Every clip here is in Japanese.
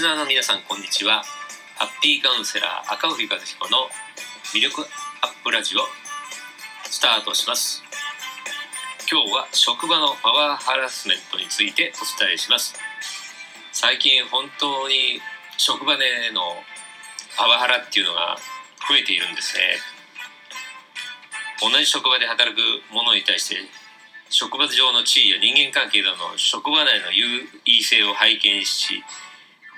スナーの皆さんこんにちは。ハッピーカウンセラー赤堀和彦の魅力アップラジオスタートします。今日は職場のパワーハラスメントについてお伝えします。最近本当に職場でのパワハラっていうのが増えているんですね。同じ職場で働く者に対して職場上の地位や人間関係などの職場内の優位性を拝見し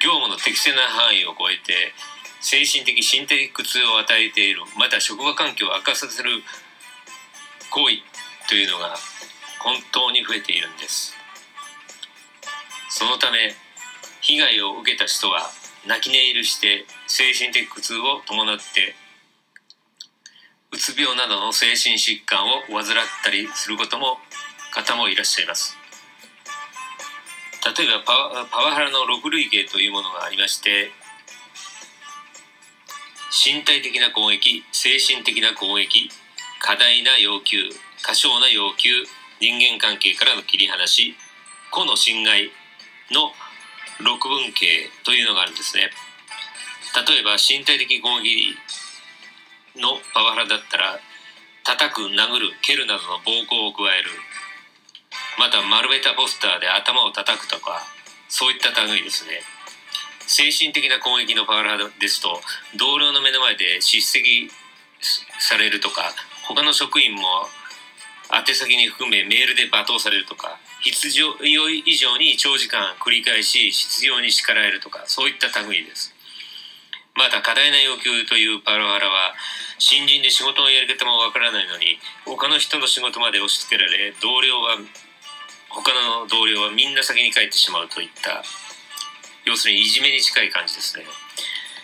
業務の適正な範囲を超えて精神的身体苦痛を与えている。また職場環境を悪化させる。行為というのが本当に増えているんです。そのため被害を受けた人は泣き寝入りして精神的苦痛を伴ってうつ病などの精神疾患を患ったりすることも方もいらっしゃいます。例えばパワパワハラの6類型というものがありまして身体的な攻撃精神的な攻撃過大な要求過小な要求人間関係からの切り離し個の侵害の6分形というのがあるんですね。例えば身体的攻撃のパワハラだったら叩く殴る蹴るなどの暴行を加える。また丸めたポスターで頭を叩くとかそういった類ですね。精神的な攻撃のパワハラですと同僚の目の前で叱責されるとか他の職員も宛先に含めメールで罵倒されるとか必要以上に長時間繰り返し必要に叱られるとかそういった類です。また過大な要求というパワハラは新人で仕事のやり方もわからないのに他の人の仕事まで押し付けられ同僚は他の同僚はみんな先に帰ってしまうといった要するにいじめに近い感じですね。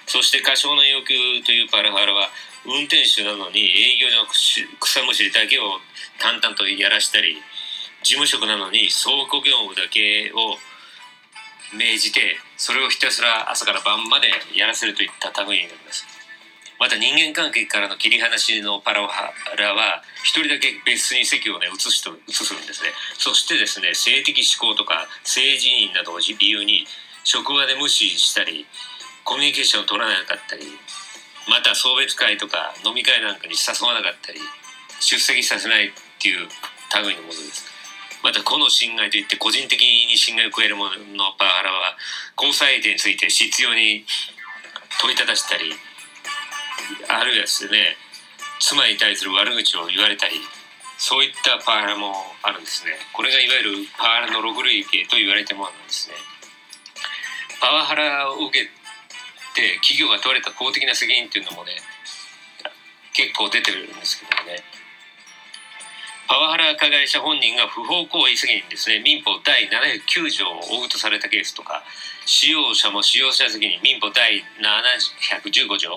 そして過小な要求というパラハラは運転手なのに営業の草むしりだけを淡々とやらしたり事務職なのに倉庫業務だけを命じてそれをひたすら朝から晩までやらせるといった類いになります。また人間関係からの切り離しのパラハラは一人だけ別室に席をね移しと移すんですね。そしてですね性的思考とか性自認などを理由に職場で無視したりコミュニケーションを取らなかったりまた送別会とか飲み会なんかに誘わなかったり出席させないっていう類のものです。また個の侵害といって個人的に侵害を加えるもののパワハラは交際相手について必要に問いただしたりあるいはですね妻に対する悪口を言われたりそういったパワハラもあるんですね。これがいわゆるパワハラの6類型と言われてもあるんですね。パワハラを受けて企業が問われた公的な責任っていうのもね結構出てるんですけどもね。パワハラ加害者本人が不法行為責任ですね民法第709条を負うとされたケースとか使用者も使用者責任民法第715条を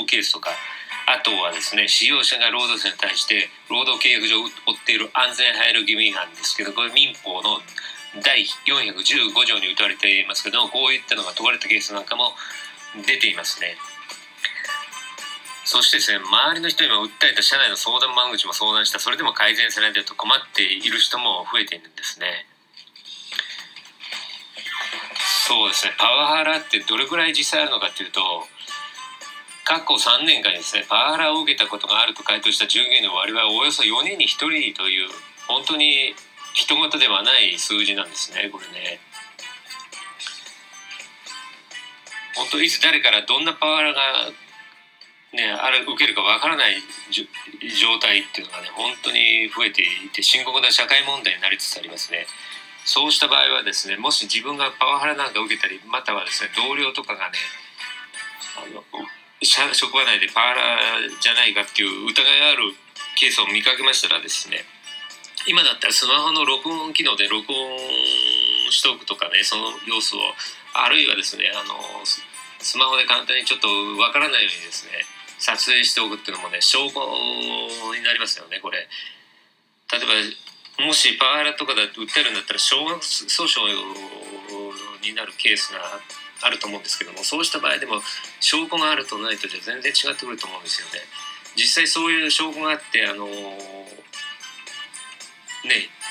負うケースとかあとはですね使用者が労働者に対して労働契約上負っている安全配慮義務違反ですけどこれ民法の第415条に打たわれていますけどこういったのが問われたケースなんかも出ていますね。そしてですね周りの人にも訴えた社内の相談窓口も相談したそれでも改善されないと困っている人も増えているんですね。そうですね。パワハラってどれぐらい実際あるのかっていうと過去3年間にですねパワハラを受けたことがあると回答した従業員の割合はおよそ4人に1人という本当に人事ではない数字なんですねこれね。本当いつ誰からどんなパワハラがね、あれ受けるかわからない状態っていうのがね本当に増えていて深刻な社会問題になりつつありますね。そうした場合はですねもし自分がパワハラなんか受けたりまたはですね同僚とかがねあの職場内でパワハラじゃないかっていう疑いがあるケースを見かけましたらですね今だったらスマホの録音機能で録音しておくとかねその様子をあるいはですねあのスマホで簡単にちょっとわからないようにですね撮影しておくっていうのもね証拠になりますよねこれ。例えばもしパワハラとかで訴えるんだったら少額訴訟になるケースがあると思うんですけどもそうした場合でも証拠があるとないとじゃ全然違ってくると思うんですよね。実際そういう証拠があってあのね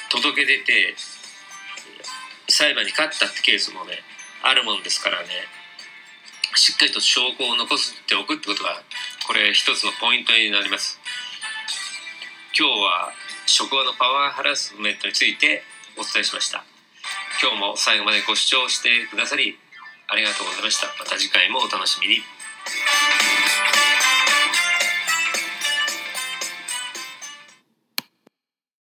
届け出て裁判に勝ったってケースもねあるもんですからね。しっかりと証拠を残しておくってことがこれ一つのポイントになります。今日は職場のパワーハラスメントについてお伝えしました。今日も最後までご視聴してくださりありがとうございました。また次回もお楽しみに。